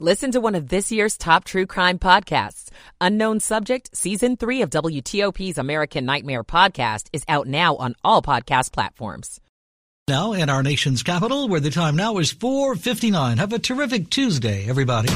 Listen to one of this year's top true crime podcasts. Unknown Subject, Season 3 of WTOP's American Nightmare podcast is out now on all podcast platforms. Now in our nation's capital, where the time now is 4.59. Have a terrific Tuesday, everybody.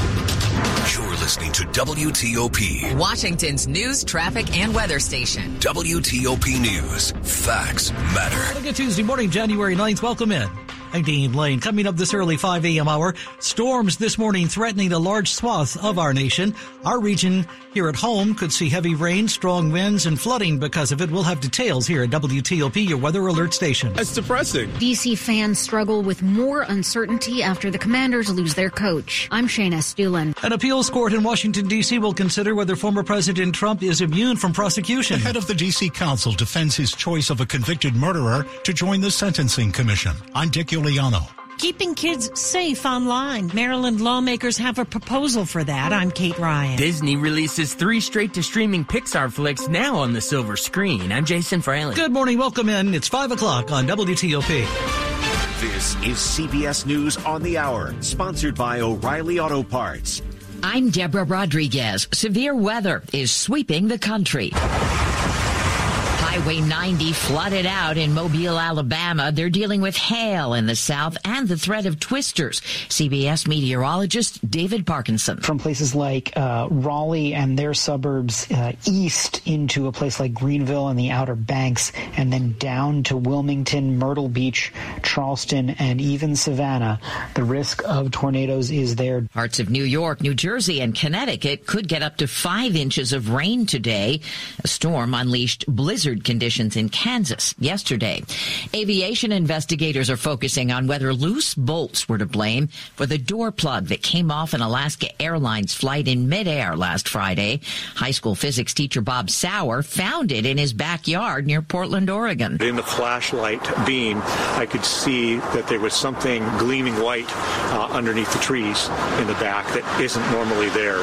You're listening to WTOP, Washington's news, traffic, and weather station. WTOP News. Facts matter. Look at Tuesday morning, January 9th. Welcome in. I'm Dean Lane. Coming up this early 5 a.m. hour, storms this morning threatening a large swath of our nation. Our region here at home could see heavy rain, strong winds, and flooding because of it. We'll have details here at WTOP, your weather alert station. It's depressing. DC fans struggle with more uncertainty after the commanders lose their coach. I'm Shayna Estulin. An appeals court in Washington, D.C. will consider whether former President Trump is immune from prosecution. The head of the D.C. Council defends his choice of a convicted murderer to join the Sentencing Commission. I'm Dick Uliano. Keeping kids safe online. Maryland lawmakers have a proposal for that. I'm Kate Ryan. Disney releases three straight to streaming Pixar flicks now on the silver screen. I'm Jason Fraley. Good morning. Welcome in. It's 5 o'clock on WTOP. This is CBS News on the Hour, sponsored by O'Reilly Auto Parts. I'm Deborah Rodriguez. Severe weather is sweeping the country. Highway 90 flooded out in Mobile, Alabama. They're dealing with hail in the south and the threat of twisters. CBS meteorologist David Parkinson. From places like uh, Raleigh and their suburbs uh, east into a place like Greenville and the Outer Banks, and then down to Wilmington, Myrtle Beach, Charleston, and even Savannah, the risk of tornadoes is there. Parts of New York, New Jersey, and Connecticut could get up to five inches of rain today. A storm unleashed blizzard conditions in Kansas yesterday. Aviation investigators are focusing on whether loose bolts were to blame for the door plug that came off an Alaska Airlines flight in midair last Friday. High school physics teacher Bob Sauer found it in his backyard near Portland, Oregon. In the flashlight beam, I could see that there was something gleaming white uh, underneath the trees in the back that isn't normally there.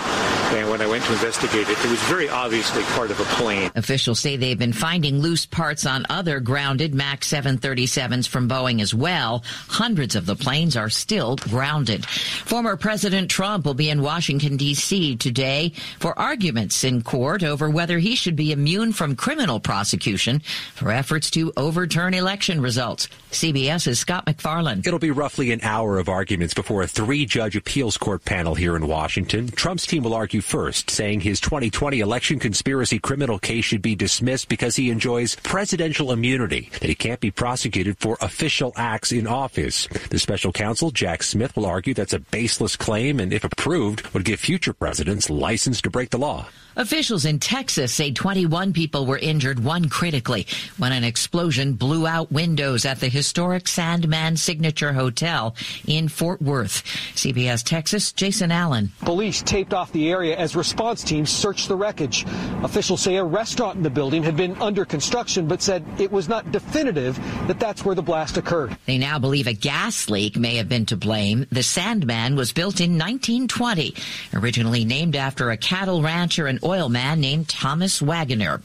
And when I went to investigate it, it was very obviously part of a plane. Officials say they've been finding loose parts on other grounded MAX 737s from Boeing as well. Hundreds of the planes are still grounded. Former President Trump will be in Washington, D.C. today for arguments in court over whether he should be immune from criminal prosecution for efforts to overturn election results. CBS's Scott McFarland. It'll be roughly an hour of arguments before a three judge appeals court panel here in Washington. Trump's team will argue first, saying his 2020 election conspiracy criminal case should be dismissed because he enjoys presidential immunity, that he can't be prosecuted for official acts in office. The special counsel, Jack Smith, will argue that's a baseless claim and, if approved, would give future presidents license to break the law. Officials in Texas say 21 people were injured, one critically, when an explosion blew out windows at the historic Sandman Signature Hotel in Fort Worth. CBS Texas, Jason Allen. Police taped off the area as response teams searched the wreckage. Officials say a restaurant in the building had been under construction, but said it was not definitive that that's where the blast occurred. They now believe a gas leak may have been to blame. The Sandman was built in 1920, originally named after a cattle rancher and oil man named Thomas Waggoner.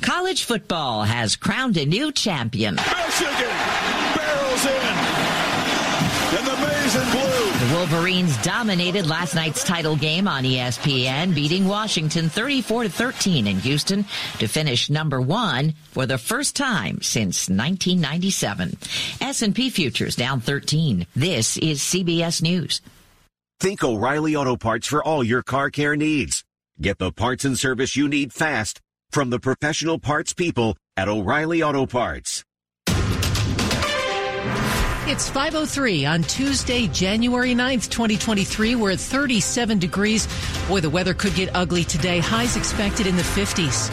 College football has crowned a new champion. Michigan barrels in. And the maize and blue. The Wolverines dominated last night's title game on ESPN, beating Washington 34 to 13 in Houston to finish number one for the first time since 1997. S&P futures down 13. This is CBS News. Think O'Reilly Auto Parts for all your car care needs. Get the parts and service you need fast from the professional parts people at O'Reilly Auto Parts. It's 5.03 on Tuesday, January 9th, 2023. We're at 37 degrees. Boy, the weather could get ugly today. Highs expected in the 50s.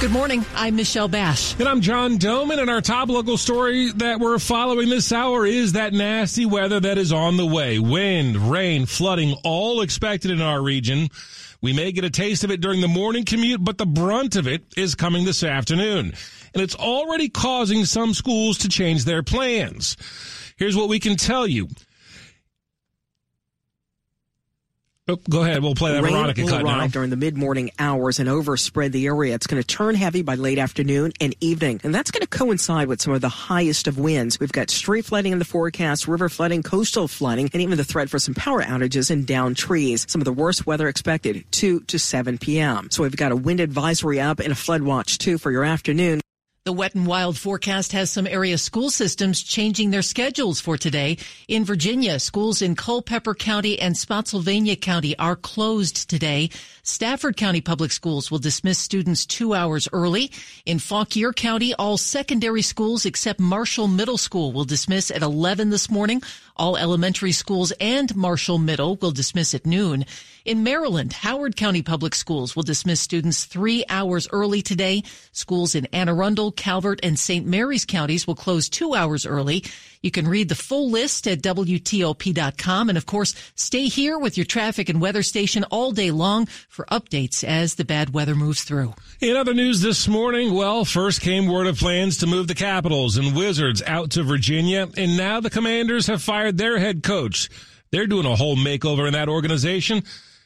Good morning. I'm Michelle Bash. And I'm John Domen, and our top local story that we're following this hour is that nasty weather that is on the way. Wind, rain, flooding, all expected in our region. We may get a taste of it during the morning commute, but the brunt of it is coming this afternoon. And it's already causing some schools to change their plans. Here's what we can tell you. Oh, go ahead. We'll play that Rain Veronica will cut arrive now. during the mid-morning hours and overspread the area. It's going to turn heavy by late afternoon and evening, and that's going to coincide with some of the highest of winds. We've got street flooding in the forecast, river flooding, coastal flooding, and even the threat for some power outages and down trees. Some of the worst weather expected 2 to 7 p.m. So we've got a wind advisory up and a flood watch too for your afternoon. The wet and wild forecast has some area school systems changing their schedules for today. In Virginia, schools in Culpeper County and Spotsylvania County are closed today. Stafford County Public Schools will dismiss students two hours early. In Fauquier County, all secondary schools except Marshall Middle School will dismiss at 11 this morning. All elementary schools and Marshall Middle will dismiss at noon. In Maryland, Howard County Public Schools will dismiss students three hours early today. Schools in Anne Arundel, Calvert, and St. Mary's counties will close two hours early. You can read the full list at WTOP.com. And of course, stay here with your traffic and weather station all day long for updates as the bad weather moves through. In other news this morning, well, first came word of plans to move the Capitals and Wizards out to Virginia, and now the Commanders have fired their head coach. They're doing a whole makeover in that organization.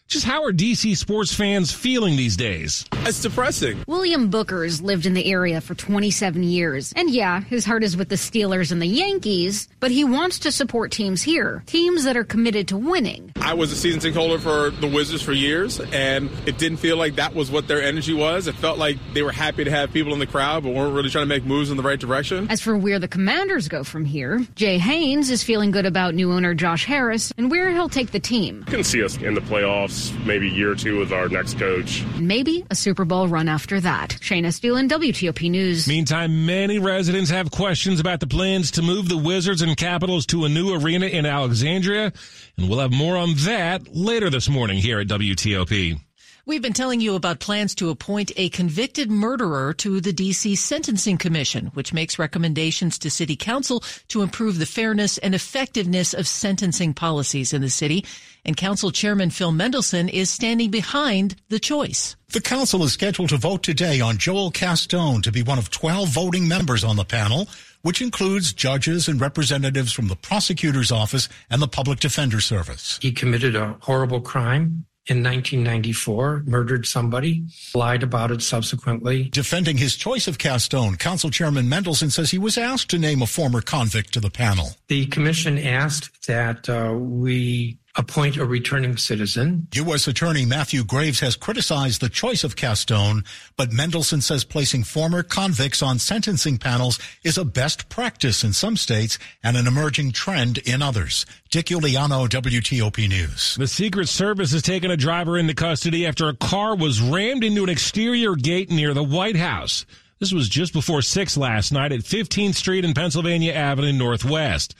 Just how are DC sports fans feeling these days? It's depressing. William Booker's lived in the area for 27 years. And yeah, his heart is with the Steelers and the Yankees, but he wants to support teams here, teams that are committed to winning. I was a season ticket holder for the Wizards for years, and it didn't feel like that was what their energy was. It felt like they were happy to have people in the crowd, but weren't really trying to make moves in the right direction. As for where the commanders go from here, Jay Haynes is feeling good about new owner Josh Harris and where he'll take the team. I can see us in the playoffs maybe year or two with our next coach. Maybe a Super Bowl run after that. Shayna Steele WTOP News. Meantime, many residents have questions about the plans to move the Wizards and Capitals to a new arena in Alexandria, and we'll have more on that later this morning here at WTOP. We've been telling you about plans to appoint a convicted murderer to the DC Sentencing Commission, which makes recommendations to City Council to improve the fairness and effectiveness of sentencing policies in the city. And Council Chairman Phil Mendelson is standing behind the choice. The council is scheduled to vote today on Joel Caston to be one of 12 voting members on the panel, which includes judges and representatives from the prosecutor's office and the public defender service. He committed a horrible crime in 1994, murdered somebody, lied about it subsequently. Defending his choice of Caston, Council Chairman Mendelson says he was asked to name a former convict to the panel. The commission asked that uh, we appoint a returning citizen. U.S. Attorney Matthew Graves has criticized the choice of Caston, but Mendelson says placing former convicts on sentencing panels is a best practice in some states and an emerging trend in others. Dick Uliano, WTOP News. The Secret Service has taken a driver into custody after a car was rammed into an exterior gate near the White House. This was just before 6 last night at 15th Street and Pennsylvania Avenue Northwest.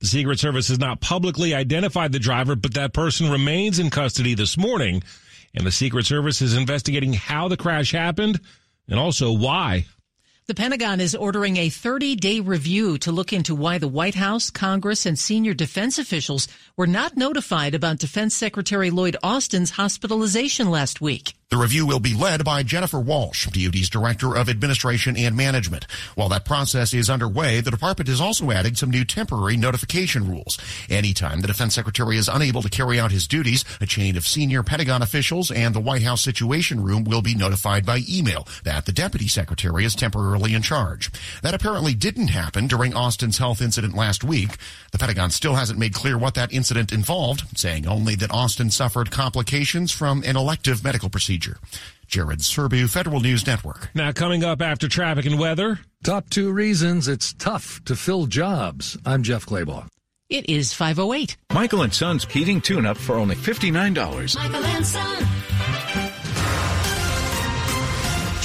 The Secret Service has not publicly identified the driver, but that person remains in custody this morning. And the Secret Service is investigating how the crash happened and also why. The Pentagon is ordering a 30 day review to look into why the White House, Congress, and senior defense officials were not notified about Defense Secretary Lloyd Austin's hospitalization last week. The review will be led by Jennifer Walsh, DoD's Director of Administration and Management. While that process is underway, the department is also adding some new temporary notification rules. Anytime the defense secretary is unable to carry out his duties, a chain of senior Pentagon officials and the White House Situation Room will be notified by email that the deputy secretary is temporarily in charge. That apparently didn't happen during Austin's health incident last week. The Pentagon still hasn't made clear what that incident involved, saying only that Austin suffered complications from an elective medical procedure. Jared Serbu, Federal News Network. Now, coming up after traffic and weather. Top two reasons it's tough to fill jobs. I'm Jeff Clabaugh. It is 508. Michael and Son's heating tune up for only $59. Michael and Son.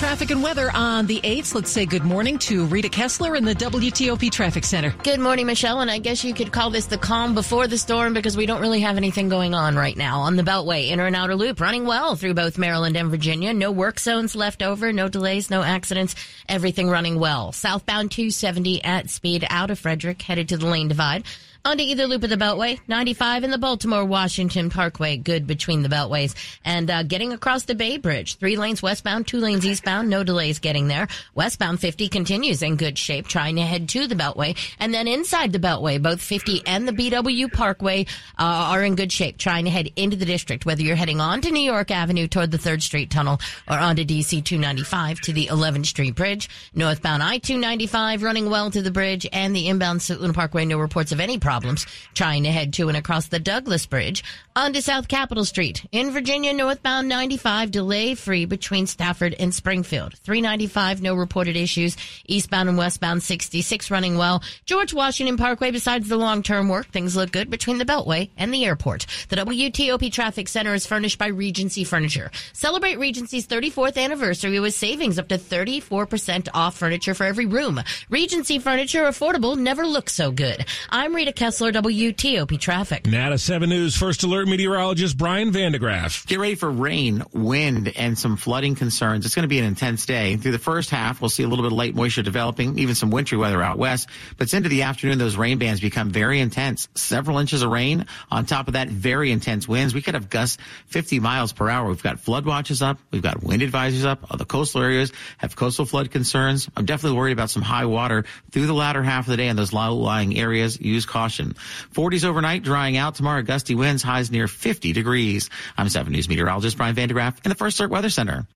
Traffic and weather on the 8th. Let's say good morning to Rita Kessler in the WTOP Traffic Center. Good morning, Michelle. And I guess you could call this the calm before the storm because we don't really have anything going on right now on the Beltway, inner and outer loop, running well through both Maryland and Virginia. No work zones left over, no delays, no accidents, everything running well. Southbound 270 at speed out of Frederick, headed to the lane divide. Onto either loop of the Beltway, 95 in the Baltimore Washington Parkway, good between the Beltways. And uh, getting across the Bay Bridge, three lanes westbound, two lanes eastbound, no delays getting there. Westbound 50 continues in good shape, trying to head to the Beltway. And then inside the Beltway, both 50 and the BW Parkway uh, are in good shape, trying to head into the district, whether you're heading on to New York Avenue toward the 3rd Street Tunnel or onto DC 295 to the 11th Street Bridge. Northbound I 295 running well to the bridge and the inbound Luna Parkway, no reports of any problems. Problems trying to head to and across the Douglass Bridge onto South Capitol Street. In Virginia, northbound 95 delay free between Stafford and Springfield. 395, no reported issues. Eastbound and westbound 66 running well. George Washington Parkway, besides the long term work, things look good between the Beltway and the airport. The WTOP Traffic Center is furnished by Regency Furniture. Celebrate Regency's 34th anniversary with savings up to 34% off furniture for every room. Regency Furniture, affordable, never looks so good. I'm Rita Kessler, WTOP Traffic. Now 7 News First Alert meteorologist Brian van de Graaff. Get ready for rain, wind, and some flooding concerns. It's going to be an intense day. Through the first half, we'll see a little bit of late moisture developing, even some wintry weather out west. But it's into the afternoon, those rain bands become very intense. Several inches of rain. On top of that, very intense winds. We could have gusts 50 miles per hour. We've got flood watches up. We've got wind advisories up. All the coastal areas have coastal flood concerns. I'm definitely worried about some high water through the latter half of the day in those low-lying areas. Use caution. 40s overnight, drying out tomorrow. Gusty winds, highs near 50 degrees. I'm 7 News meteorologist Brian van de Graaff in the First Alert Weather Center.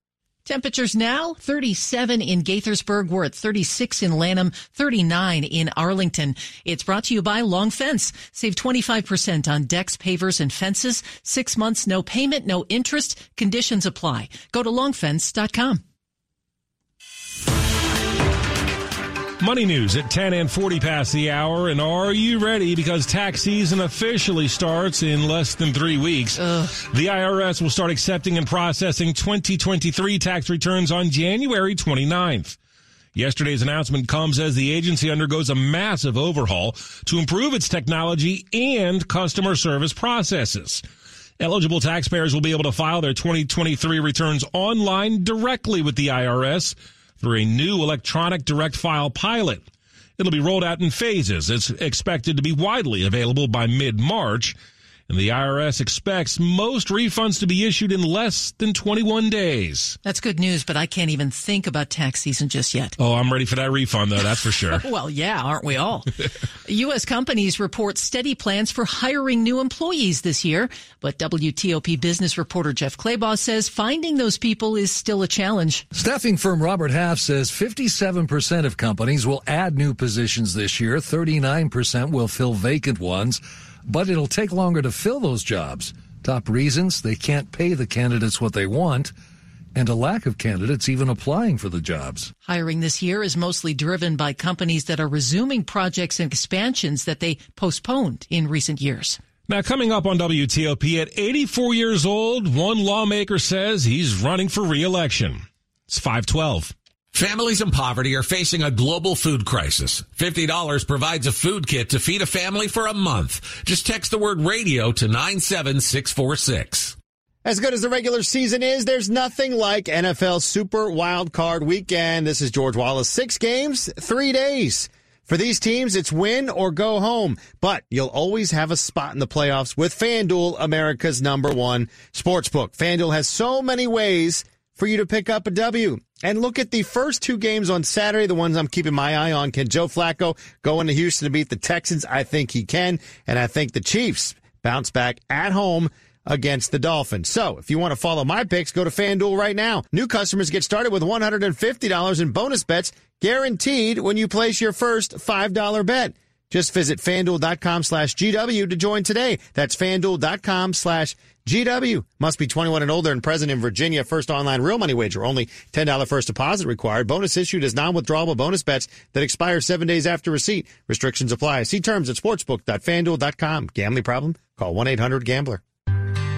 Temperatures now 37 in Gaithersburg. We're at 36 in Lanham, 39 in Arlington. It's brought to you by Long Fence. Save 25% on decks, pavers, and fences. Six months, no payment, no interest. Conditions apply. Go to longfence.com. Money news at 10 and 40 past the hour. And are you ready? Because tax season officially starts in less than three weeks. Ugh. The IRS will start accepting and processing 2023 tax returns on January 29th. Yesterday's announcement comes as the agency undergoes a massive overhaul to improve its technology and customer service processes. Eligible taxpayers will be able to file their 2023 returns online directly with the IRS through a new electronic direct file pilot. It'll be rolled out in phases. It's expected to be widely available by mid March and the IRS expects most refunds to be issued in less than 21 days. That's good news, but I can't even think about tax season just yet. Oh, I'm ready for that refund, though, that's for sure. well, yeah, aren't we all? U.S. companies report steady plans for hiring new employees this year, but WTOP business reporter Jeff Clabaugh says finding those people is still a challenge. Staffing firm Robert Half says 57% of companies will add new positions this year, 39% will fill vacant ones but it'll take longer to fill those jobs. Top reasons they can't pay the candidates what they want and a lack of candidates even applying for the jobs. Hiring this year is mostly driven by companies that are resuming projects and expansions that they postponed in recent years. Now, coming up on WTOP, at 84 years old, one lawmaker says he's running for reelection. It's 512. Families in poverty are facing a global food crisis. $50 provides a food kit to feed a family for a month. Just text the word radio to 97646. As good as the regular season is, there's nothing like NFL Super Wild Card Weekend. This is George Wallace. Six games, three days. For these teams, it's win or go home, but you'll always have a spot in the playoffs with FanDuel, America's number one sportsbook. FanDuel has so many ways for you to pick up a W. And look at the first two games on Saturday, the ones I'm keeping my eye on. Can Joe Flacco go into Houston to beat the Texans? I think he can. And I think the Chiefs bounce back at home against the Dolphins. So if you want to follow my picks, go to FanDuel right now. New customers get started with $150 in bonus bets guaranteed when you place your first $5 bet. Just visit fanduel.com slash GW to join today. That's fanduel.com slash GW. Must be 21 and older and present in Virginia. First online real money wager. Only $10 first deposit required. Bonus issued as non-withdrawable bonus bets that expire seven days after receipt. Restrictions apply. See terms at sportsbook.fanduel.com. Gambling problem? Call 1-800-GAMBLER.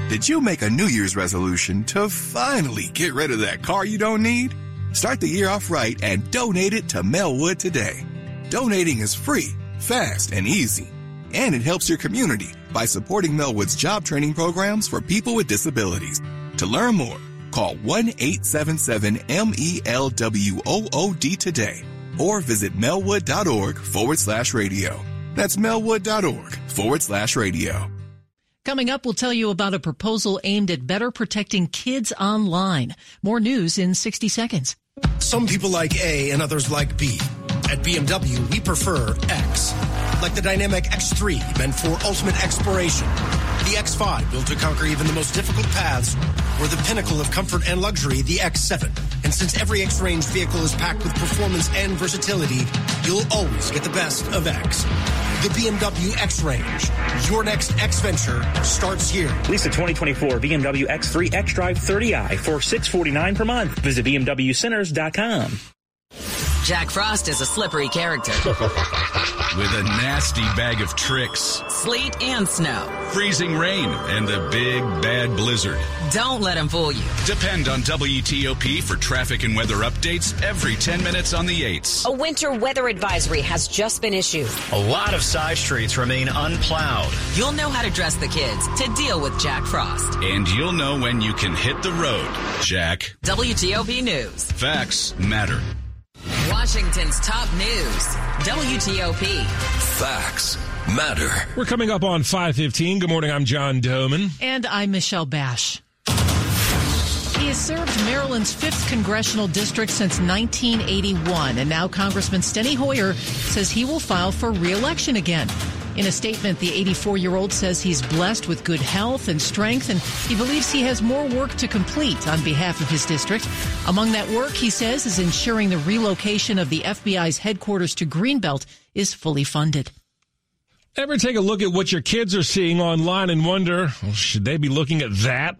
Did you make a New Year's resolution to finally get rid of that car you don't need? Start the year off right and donate it to Melwood today. Donating is free fast, and easy. And it helps your community by supporting Melwood's job training programs for people with disabilities. To learn more, call 1-877-MELWOOD today or visit melwood.org forward slash radio. That's melwood.org forward slash radio. Coming up, we'll tell you about a proposal aimed at better protecting kids online. More news in 60 seconds. Some people like A and others like B. At BMW, we prefer X. Like the dynamic X3 meant for ultimate exploration. The X5 built to conquer even the most difficult paths. Or the pinnacle of comfort and luxury, the X7. And since every X-Range vehicle is packed with performance and versatility, you'll always get the best of X. The BMW X Range. Your next X venture starts here. Lease a 2024 BMW X3 X Drive 30i for 649 per month. Visit BMWCenters.com. Jack Frost is a slippery character. With a nasty bag of tricks. Sleet and snow. Freezing rain and the big bad blizzard. Don't let him fool you. Depend on WTOP for traffic and weather updates every 10 minutes on the 8s. A winter weather advisory has just been issued. A lot of side streets remain unplowed. You'll know how to dress the kids to deal with Jack Frost. And you'll know when you can hit the road, Jack. WTOP News. Facts matter. Washington's top news. WTOP. Facts matter. We're coming up on 515. Good morning. I'm John Domen. And I'm Michelle Bash. He has served Maryland's 5th congressional district since 1981, and now Congressman Steny Hoyer says he will file for re-election again. In a statement, the 84 year old says he's blessed with good health and strength, and he believes he has more work to complete on behalf of his district. Among that work, he says, is ensuring the relocation of the FBI's headquarters to Greenbelt is fully funded. Ever take a look at what your kids are seeing online and wonder, well, should they be looking at that?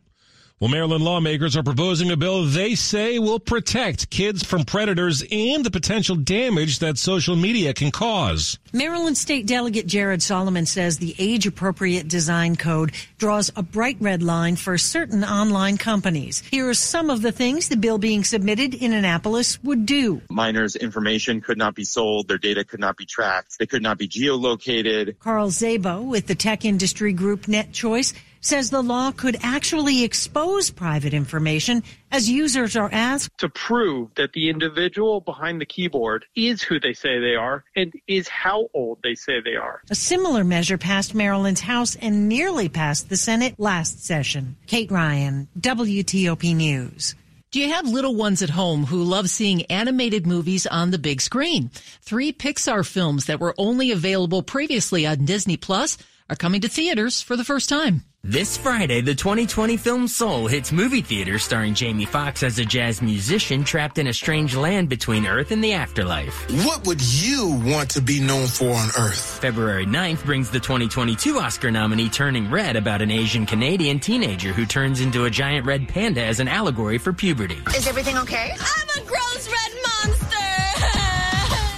Well, Maryland lawmakers are proposing a bill they say will protect kids from predators and the potential damage that social media can cause. Maryland State Delegate Jared Solomon says the age appropriate design code draws a bright red line for certain online companies. Here are some of the things the bill being submitted in Annapolis would do. Minors' information could not be sold, their data could not be tracked, they could not be geolocated. Carl Szabo with the tech industry group NetChoice says the law could actually expose private information as users are asked to prove that the individual behind the keyboard is who they say they are and is how old they say they are. A similar measure passed Maryland's House and nearly passed the Senate last session. Kate Ryan, WTOP News. Do you have little ones at home who love seeing animated movies on the big screen? Three Pixar films that were only available previously on Disney Plus are coming to theaters for the first time. This Friday, the 2020 film Soul hits movie theaters starring Jamie Foxx as a jazz musician trapped in a strange land between Earth and the afterlife. What would you want to be known for on Earth? February 9th brings the 2022 Oscar nominee Turning Red about an Asian Canadian teenager who turns into a giant red panda as an allegory for puberty. Is everything okay? I'm a gross red monster!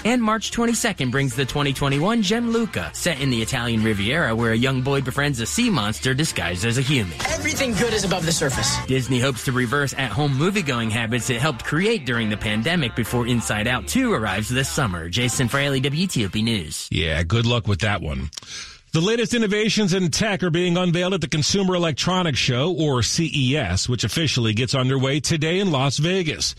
And March 22nd brings the 2021 Gem Luca, set in the Italian Riviera where a young boy befriends a sea monster disguised as a human. Everything good is above the surface. Disney hopes to reverse at-home moviegoing habits it helped create during the pandemic before Inside Out 2 arrives this summer. Jason Fraley, WTOP News. Yeah, good luck with that one. The latest innovations in tech are being unveiled at the Consumer Electronics Show, or CES, which officially gets underway today in Las Vegas.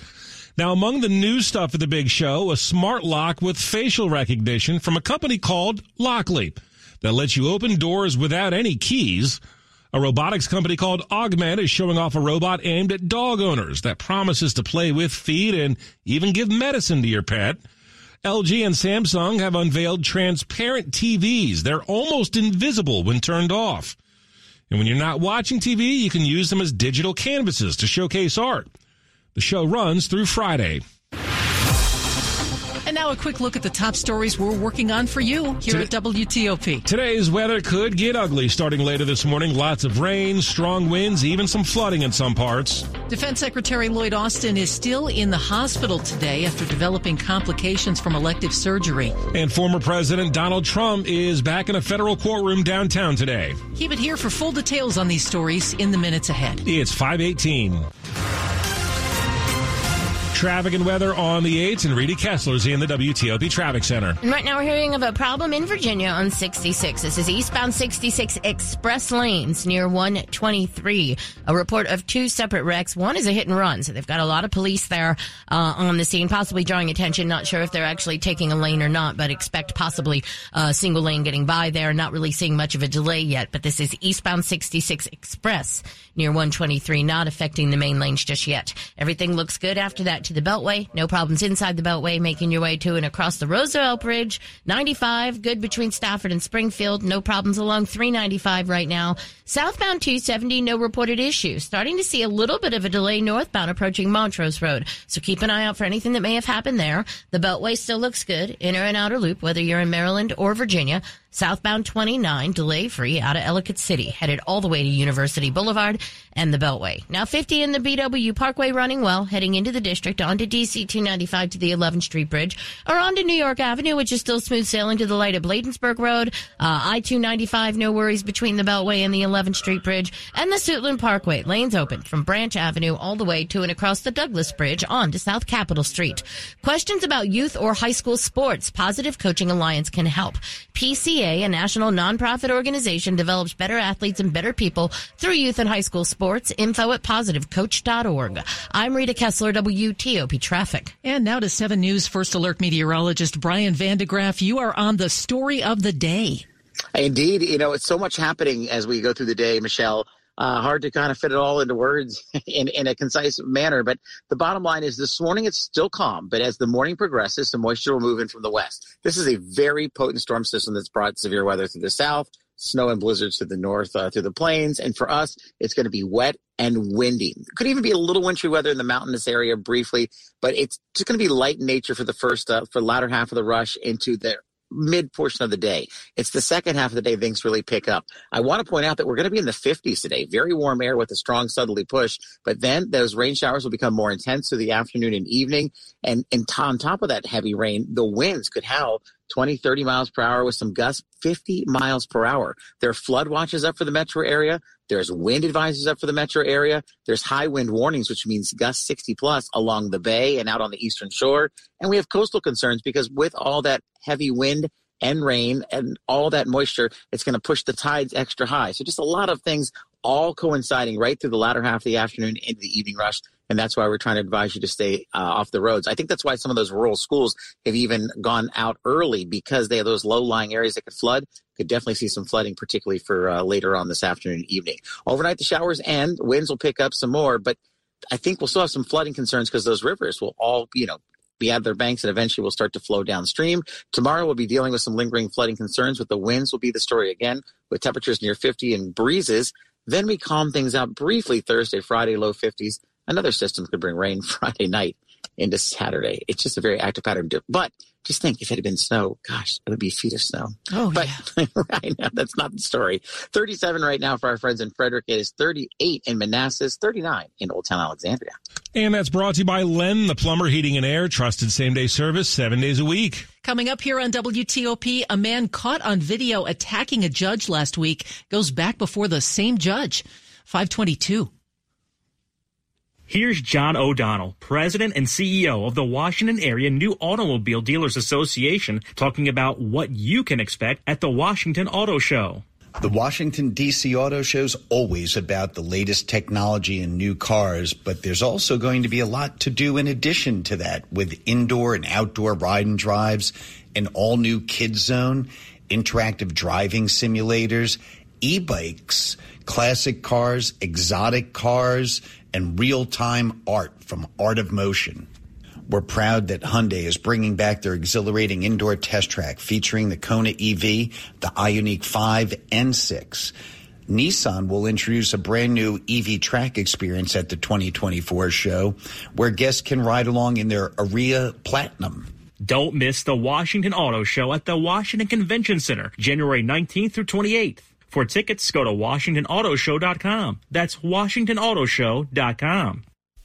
Now, among the new stuff at the big show, a smart lock with facial recognition from a company called Lockly that lets you open doors without any keys. A robotics company called Ogmen is showing off a robot aimed at dog owners that promises to play with, feed, and even give medicine to your pet. LG and Samsung have unveiled transparent TVs. They're almost invisible when turned off. And when you're not watching TV, you can use them as digital canvases to showcase art. The show runs through Friday. And now a quick look at the top stories we're working on for you here Today, at WTOP. Today's weather could get ugly starting later this morning. Lots of rain, strong winds, even some flooding in some parts. Defense Secretary Lloyd Austin is still in the hospital today after developing complications from elective surgery. And former President Donald Trump is back in a federal courtroom downtown today. Keep it here for full details on these stories in the minutes ahead. It's 518. Traffic and weather on the 8th, and Rita Kessler's in the WTOP Traffic Center. And right now we're hearing of a problem in Virginia on 66. This is eastbound 66 express lanes near 123. A report of two separate wrecks. One is a hit and run, so they've got a lot of police there uh, on the scene, possibly drawing attention. Not sure if they're actually taking a lane or not, but expect possibly a single lane getting by there. Not really seeing much of a delay yet, but this is eastbound 66 express near 123, not affecting the main lanes just yet. Everything looks good after that to the Beltway. No problems inside the Beltway, making your way to and across the Roosevelt Bridge. 95, good between Stafford and Springfield. No problems along 395 right now. Southbound 270, no reported issues. Starting to see a little bit of a delay northbound approaching Montrose Road. So keep an eye out for anything that may have happened there. The Beltway still looks good, inner and outer loop, whether you're in Maryland or Virginia. Southbound 29, delay free out of Ellicott City, headed all the way to University Boulevard and the Beltway. Now 50 in the BW Parkway running well, heading into the district onto DC 295 to the 11th Street Bridge, or onto New York Avenue, which is still smooth sailing to the light at Bladensburg Road. Uh, I 295, no worries between the Beltway and the 11th Street Bridge, and the Suitland Parkway. Lanes open from Branch Avenue all the way to and across the Douglass Bridge on to South Capitol Street. Questions about youth or high school sports? Positive Coaching Alliance can help. PCA a national nonprofit organization, develops better athletes and better people through youth and high school sports. Info at positivecoach.org. I'm Rita Kessler, WTOP Traffic. And now to 7 News First Alert meteorologist Brian van de Graaff. You are on the story of the day. Indeed. You know, it's so much happening as we go through the day, Michelle. Uh, hard to kind of fit it all into words in, in a concise manner. But the bottom line is this morning it's still calm, but as the morning progresses, some moisture will move in from the west. This is a very potent storm system that's brought severe weather through the south, snow and blizzards to the north uh, through the plains. And for us, it's going to be wet and windy. Could even be a little wintry weather in the mountainous area briefly, but it's just going to be light in nature for the first, uh, for the latter half of the rush into the mid portion of the day. It's the second half of the day things really pick up. I want to point out that we're going to be in the 50s today. Very warm air with a strong southerly push, but then those rain showers will become more intense through the afternoon and evening. And, and on top of that heavy rain, the winds could howl 20, 30 miles per hour with some gusts 50 miles per hour. There are flood watches up for the metro area. There's wind advisories up for the metro area. There's high wind warnings, which means gusts 60 plus along the bay and out on the eastern shore. And we have coastal concerns because with all that heavy wind and rain and all that moisture, it's going to push the tides extra high. So just a lot of things all coinciding right through the latter half of the afternoon into the evening rush. And that's why we're trying to advise you to stay uh, off the roads. I think that's why some of those rural schools have even gone out early because they have those low lying areas that could flood. Could definitely see some flooding, particularly for uh, later on this afternoon and evening. Overnight, the showers end, winds will pick up some more, but I think we'll still have some flooding concerns because those rivers will all, you know, be at their banks and eventually will start to flow downstream. Tomorrow we'll be dealing with some lingering flooding concerns, but the winds will be the story again with temperatures near 50 and breezes. Then we calm things out briefly Thursday, Friday, low 50s. Another system could bring rain Friday night into Saturday. It's just a very active pattern. But just think if it had been snow, gosh, it would be feet of snow. Oh, but yeah. right now, that's not the story. 37 right now for our friends in Frederick. It is 38 in Manassas, 39 in Old Town Alexandria. And that's brought to you by Len, the plumber, heating and air, trusted same day service seven days a week. Coming up here on WTOP, a man caught on video attacking a judge last week goes back before the same judge. 522. Here's John O'Donnell, President and CEO of the Washington Area New Automobile Dealers Association, talking about what you can expect at the Washington Auto Show. The Washington, D.C. Auto Show is always about the latest technology and new cars, but there's also going to be a lot to do in addition to that with indoor and outdoor ride and drives, an all new kids zone, interactive driving simulators, e bikes, classic cars, exotic cars, and real time art from Art of Motion. We're proud that Hyundai is bringing back their exhilarating indoor test track featuring the Kona EV, the Ioniq 5 and 6. Nissan will introduce a brand new EV track experience at the 2024 show where guests can ride along in their Ariya Platinum. Don't miss the Washington Auto Show at the Washington Convention Center, January 19th through 28th. For tickets, go to WashingtonAutoShow.com. That's WashingtonAutoShow.com.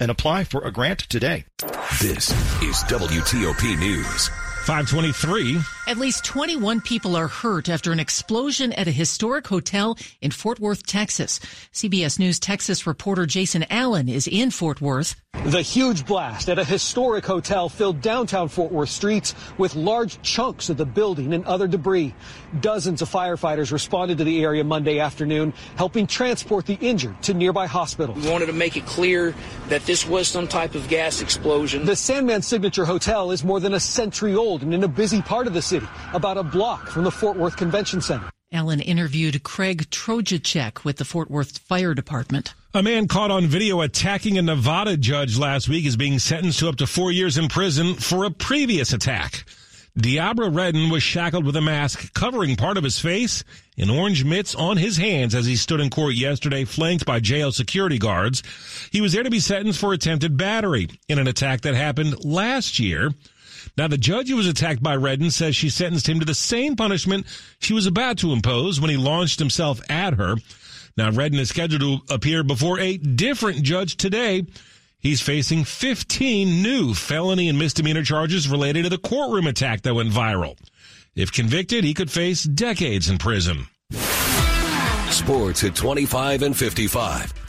and apply for a grant today. This is WTOP News. 523. At least 21 people are hurt after an explosion at a historic hotel in Fort Worth, Texas. CBS News Texas reporter Jason Allen is in Fort Worth. The huge blast at a historic hotel filled downtown Fort Worth streets with large chunks of the building and other debris. Dozens of firefighters responded to the area Monday afternoon, helping transport the injured to nearby hospitals. We wanted to make it clear that this was some type of gas explosion. The Sandman Signature Hotel is more than a century old and in a busy part of the city, about a block from the Fort Worth Convention Center. Allen interviewed Craig Trojacek with the Fort Worth Fire Department. A man caught on video attacking a Nevada judge last week is being sentenced to up to four years in prison for a previous attack. Deobra Redden was shackled with a mask covering part of his face and orange mitts on his hands as he stood in court yesterday, flanked by jail security guards. He was there to be sentenced for attempted battery in an attack that happened last year. Now, the judge who was attacked by Redden says she sentenced him to the same punishment she was about to impose when he launched himself at her. Now, Redden is scheduled to appear before a different judge today. He's facing 15 new felony and misdemeanor charges related to the courtroom attack that went viral. If convicted, he could face decades in prison. Sports at 25 and 55.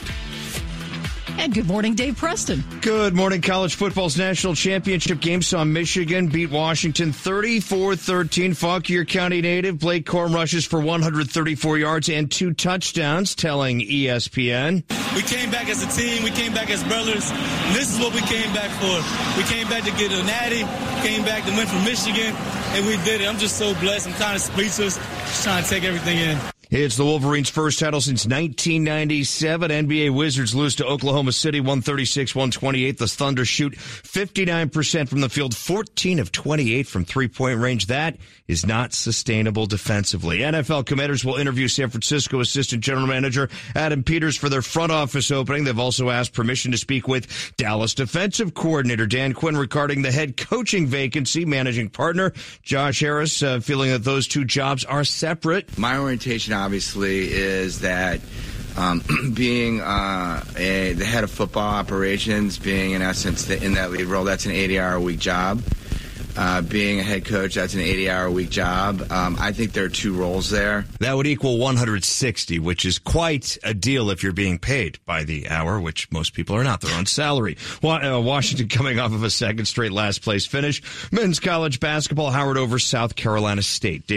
And good morning, Dave Preston. Good morning. College football's national championship game saw Michigan beat Washington 34-13. Fauquier County native Blake Corum rushes for 134 yards and two touchdowns, telling ESPN. We came back as a team. We came back as brothers. this is what we came back for. We came back to get a natty, came back to win for Michigan, and we did it. I'm just so blessed. I'm kind of speechless, just trying to take everything in. It's the Wolverines' first title since 1997. NBA Wizards lose to Oklahoma City 136-128. The Thunder shoot 59% from the field, 14 of 28 from three-point range. That is not sustainable defensively. NFL Commanders will interview San Francisco Assistant General Manager Adam Peters for their front office opening. They've also asked permission to speak with Dallas Defensive Coordinator Dan Quinn regarding the head coaching vacancy. Managing partner Josh Harris uh, feeling that those two jobs are separate. My orientation obviously is that um, being uh, a, the head of football operations, being in essence the, in that lead role, that's an 80 hour a week job. Uh, being a head coach, that's an 80 hour a week job. Um, I think there are two roles there. That would equal 160, which is quite a deal if you're being paid by the hour, which most people are not. They're on salary. Uh, Washington coming off of a second straight last place finish. Men's college basketball, Howard over South Carolina State. Dave